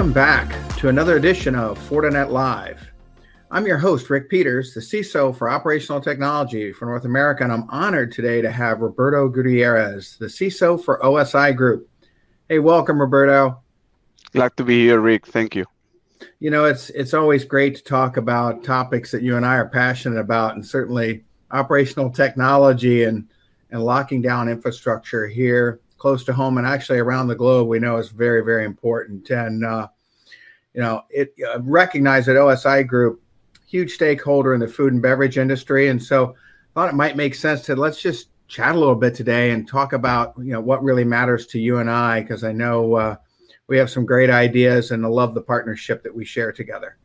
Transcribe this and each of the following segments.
Welcome back to another edition of Fortinet Live. I'm your host, Rick Peters, the CISO for Operational Technology for North America, and I'm honored today to have Roberto Gutierrez, the CISO for OSI Group. Hey, welcome, Roberto. Glad to be here, Rick. Thank you. You know, it's it's always great to talk about topics that you and I are passionate about, and certainly operational technology and and locking down infrastructure here close to home and actually around the globe, we know is very, very important. And, uh, you know, it uh, recognize that OSI Group, huge stakeholder in the food and beverage industry. And so I thought it might make sense to let's just chat a little bit today and talk about, you know, what really matters to you and I, because I know uh, we have some great ideas and I love the partnership that we share together.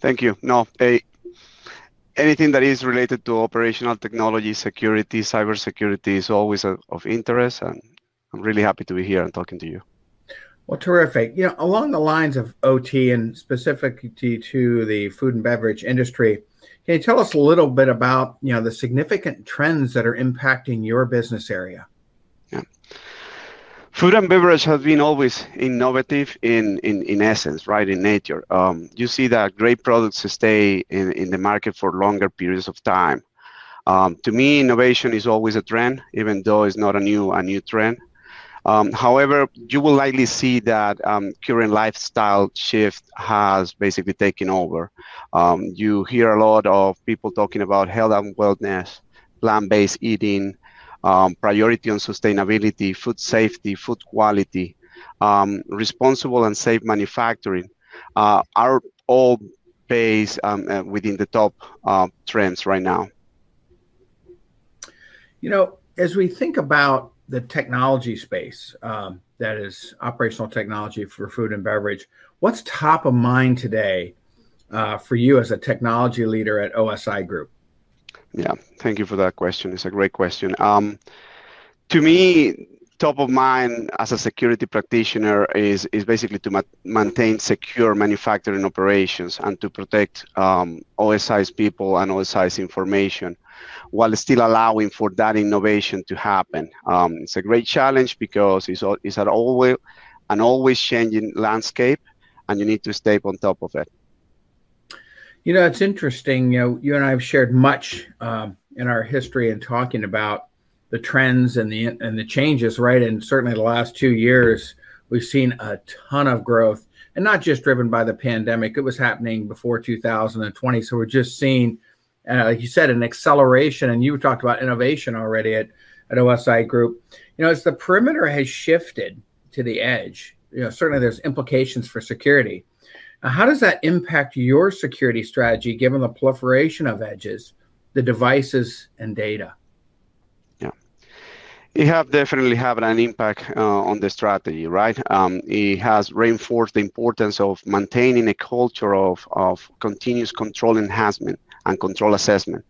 Thank you. No, anything that is related to operational technology, security, cybersecurity is always a, of interest, and I'm really happy to be here and talking to you. Well, terrific. You know, along the lines of OT and specifically to the food and beverage industry, can you tell us a little bit about you know the significant trends that are impacting your business area? Yeah. Food and beverage has been always innovative in, in, in essence, right, in nature. Um, you see that great products stay in, in the market for longer periods of time. Um, to me, innovation is always a trend, even though it's not a new a new trend. Um, however, you will likely see that um, current lifestyle shift has basically taken over. Um, you hear a lot of people talking about health and wellness, plant-based eating, um, priority on sustainability, food safety, food quality, um, responsible and safe manufacturing uh, are all based um, uh, within the top uh, trends right now. You know, as we think about the technology space um, that is operational technology for food and beverage, what's top of mind today uh, for you as a technology leader at OSI Group? Yeah, thank you for that question. It's a great question. Um, to me, top of mind as a security practitioner is is basically to ma- maintain secure manufacturing operations and to protect um, OSI's people and OSI's information, while still allowing for that innovation to happen. Um, it's a great challenge because it's it's an always an always changing landscape, and you need to stay on top of it. You know, it's interesting. You know, you and I have shared much um, in our history and talking about the trends and the and the changes, right? And certainly the last two years, we've seen a ton of growth, and not just driven by the pandemic. It was happening before 2020. So we're just seeing, uh, like you said, an acceleration. And you talked about innovation already at at OSI Group. You know, as the perimeter has shifted to the edge, you know, certainly there's implications for security how does that impact your security strategy given the proliferation of edges, the devices, and data? Yeah, it have definitely have an impact uh, on the strategy, right? Um, it has reinforced the importance of maintaining a culture of, of continuous control enhancement and control assessment.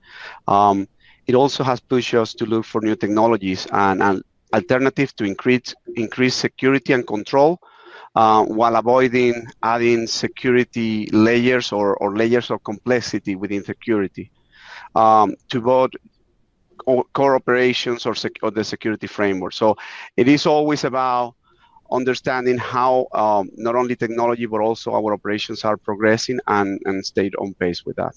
Um, it also has pushed us to look for new technologies and, and alternatives to increase increase security and control uh, while avoiding adding security layers or, or layers of complexity within security um, to both core operations or, sec- or the security framework. So it is always about understanding how um, not only technology but also our operations are progressing and, and stayed on pace with that.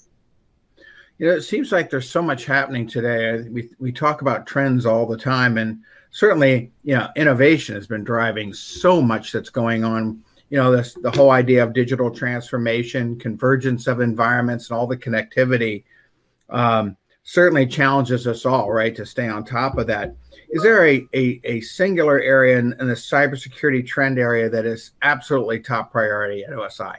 You know, it seems like there's so much happening today. We, we talk about trends all the time, and certainly, you know, innovation has been driving so much that's going on. You know, this the whole idea of digital transformation, convergence of environments, and all the connectivity um, certainly challenges us all, right, to stay on top of that. Is there a, a, a singular area in, in the cybersecurity trend area that is absolutely top priority at OSI?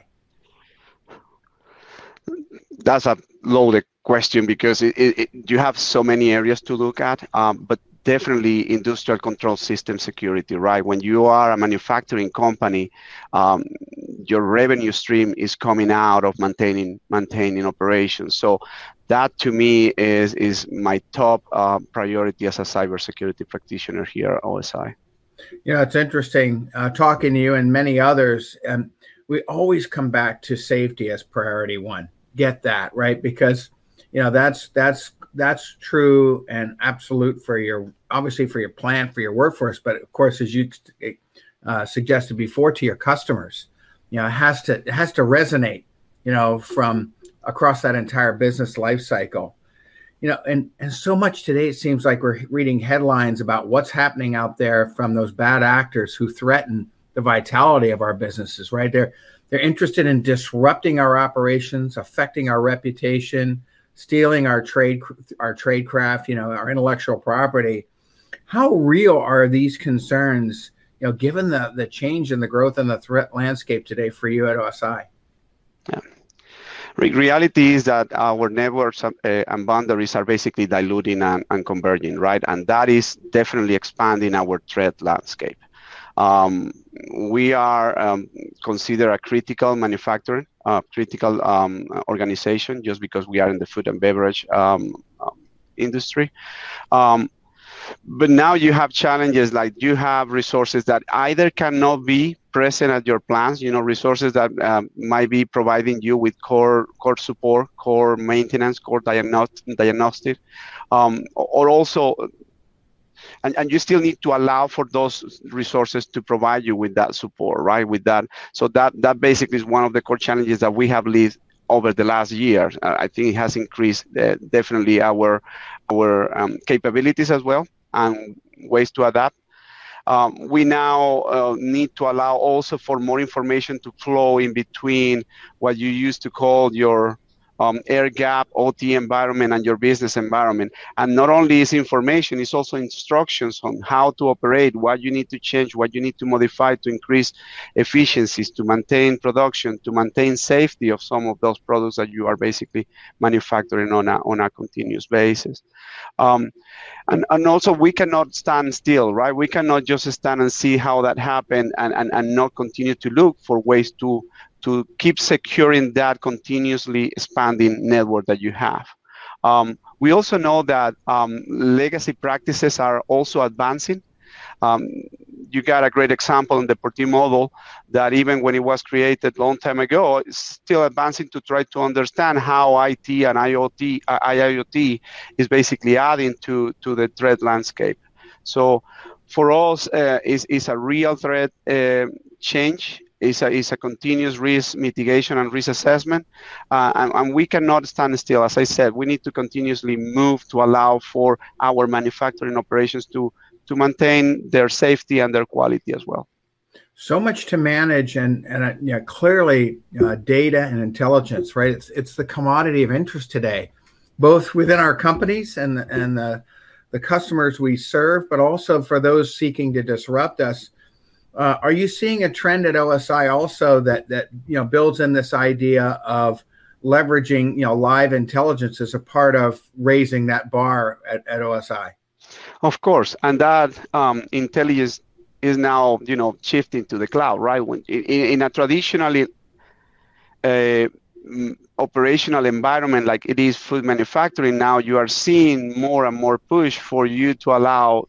That's a loaded question because it, it, it, you have so many areas to look at. Um, but definitely industrial control system security, right? When you are a manufacturing company, um, your revenue stream is coming out of maintaining maintaining operations. So that to me is is my top uh, priority as a cybersecurity practitioner here at OSI. You know, it's interesting uh, talking to you and many others. And we always come back to safety as priority one. Get that right because you know that's that's that's true and absolute for your obviously for your plan for your workforce but of course as you uh, suggested before to your customers. You know, it has to it has to resonate. You know, from across that entire business life cycle. You know, and and so much today it seems like we're reading headlines about what's happening out there from those bad actors who threaten the vitality of our businesses. Right? They're they're interested in disrupting our operations, affecting our reputation, stealing our trade our trade craft, you know, our intellectual property. How real are these concerns, you know, given the the change in the growth and the threat landscape today for you at OSI? Yeah. Re- reality is that our networks uh, and boundaries are basically diluting and, and, converging, right? And that is definitely expanding our threat landscape. Um, we are um, considered a critical manufacturer, uh, critical um, organization just because we are in the food and beverage um, industry. Um, but now you have challenges like you have resources that either cannot be present at your plants, you know, resources that um, might be providing you with core core support, core maintenance, core diagnostic, diagnostic, um, or also and, and you still need to allow for those resources to provide you with that support right with that. So that that basically is one of the core challenges that we have lived over the last year i think it has increased uh, definitely our our um, capabilities as well and ways to adapt. Um, we now uh, need to allow also for more information to flow in between what you used to call your um, air gap, OT environment, and your business environment. And not only is information, it's also instructions on how to operate, what you need to change, what you need to modify to increase efficiencies, to maintain production, to maintain safety of some of those products that you are basically manufacturing on a, on a continuous basis. Um, and, and also we cannot stand still, right? We cannot just stand and see how that happened and, and, and not continue to look for ways to to keep securing that continuously expanding network that you have. Um, we also know that um, legacy practices are also advancing. Um, you got a great example in the Purdue model that even when it was created long time ago, it's still advancing to try to understand how IT and IoT, uh, IIoT is basically adding to, to the threat landscape. So for us, uh, is is a real threat uh, change is a, is a continuous risk mitigation and risk assessment. Uh, and, and, we cannot stand still. As I said, we need to continuously move to allow for our manufacturing operations to, to maintain their safety and their quality as well. So much to manage, and and uh, you know, clearly uh, data and intelligence, right? It's it's the commodity of interest today, both within our companies and and the the customers we serve, but also for those seeking to disrupt us uh, are you seeing a trend at OSI also that that you know builds in this idea of leveraging you know live intelligence as a part of raising that bar at, at OSI? Of course, and that um, intelligence is now you know shifting to the cloud, right? When in, in a traditionally uh, operational environment like it is food manufacturing now you are seeing more and more push for you to allow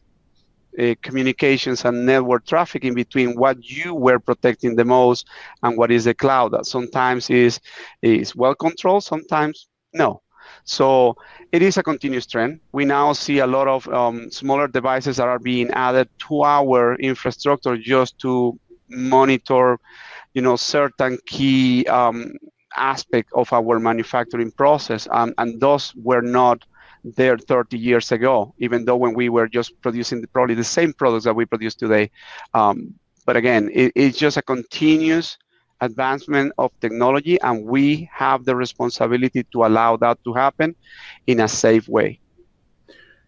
uh, communications and network traffic in between what you were protecting the most and what is the cloud that sometimes is is well controlled sometimes no. So it is a continuous trend. We now see a lot of um, smaller devices that are being added to our infrastructure just to monitor you know certain key um, aspect of our manufacturing process um, and those were not there 30 years ago, even though when we were just producing the, probably the same products that we produce today. Um, but again, it, it's just a continuous advancement of technology, and we have the responsibility to allow that to happen in a safe way.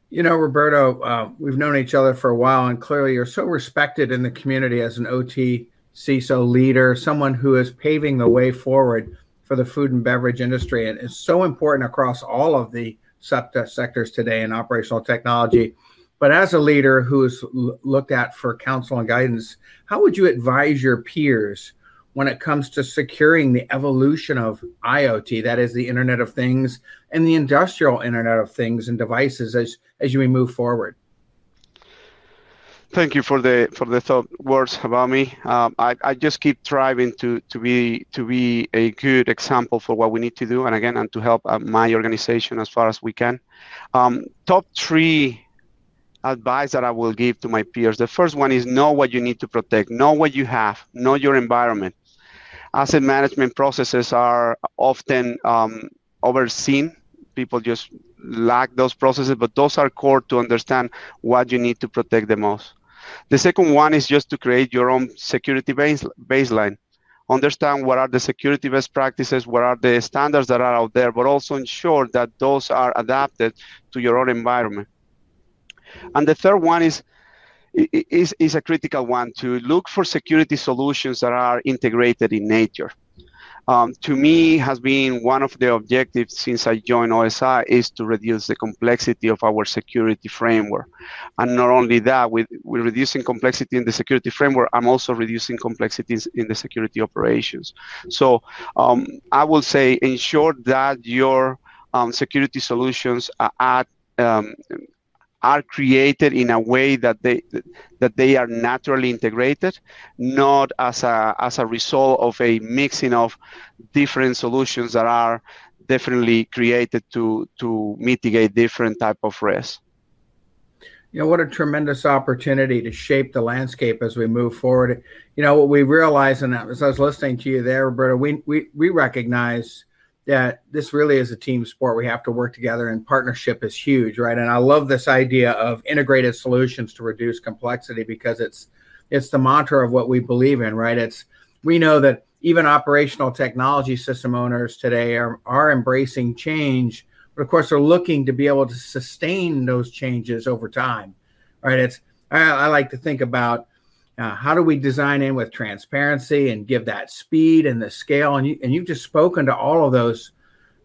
You know, Roberto, uh, we've known each other for a while, and clearly you're so respected in the community as an OT CISO leader, someone who is paving the way forward for the food and beverage industry. And it's so important across all of the sectors today in operational technology. But as a leader who's looked at for counsel and guidance, how would you advise your peers when it comes to securing the evolution of IoT, that is the Internet of Things, and the industrial Internet of Things and devices as, as we move forward? Thank you for the for the thought words about me. Um, I, I just keep striving to to be to be a good example for what we need to do, and again, and to help uh, my organization as far as we can. Um, top three advice that I will give to my peers. The first one is know what you need to protect, know what you have, know your environment. Asset management processes are often um, overseen. People just lack those processes, but those are core to understand what you need to protect the most. The second one is just to create your own security base, baseline. Understand what are the security best practices, what are the standards that are out there, but also ensure that those are adapted to your own environment. And the third one is is, is a critical one to look for security solutions that are integrated in nature um, to me has been one of the objectives since I joined OSI is to reduce the complexity of our security framework. And not only that, with, with reducing complexity in the security framework, I'm also reducing complexities in the security operations. So um, I will say ensure that your um, security solutions are at um, are created in a way that they that they are naturally integrated, not as a as a result of a mixing of different solutions that are definitely created to to mitigate different type of risks. You know what a tremendous opportunity to shape the landscape as we move forward. You know what we realize, and as I was listening to you there, Roberto, we we we recognize that this really is a team sport. We have to work together, and partnership is huge, right? And I love this idea of integrated solutions to reduce complexity because it's it's the mantra of what we believe in, right? It's we know that even operational technology system owners today are, are embracing change, but of course they're looking to be able to sustain those changes over time, right? It's I, I like to think about uh, how do we design in with transparency and give that speed and the scale? And you and you've just spoken to all of those.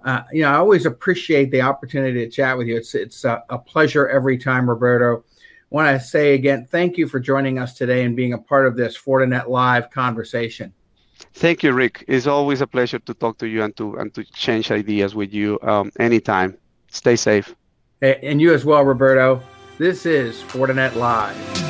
Uh, you know, I always appreciate the opportunity to chat with you. It's it's a, a pleasure every time, Roberto. I want to say again, thank you for joining us today and being a part of this Fortinet Live conversation. Thank you, Rick. It's always a pleasure to talk to you and to and to change ideas with you um, anytime. Stay safe. And you as well, Roberto. This is Fortinet Live.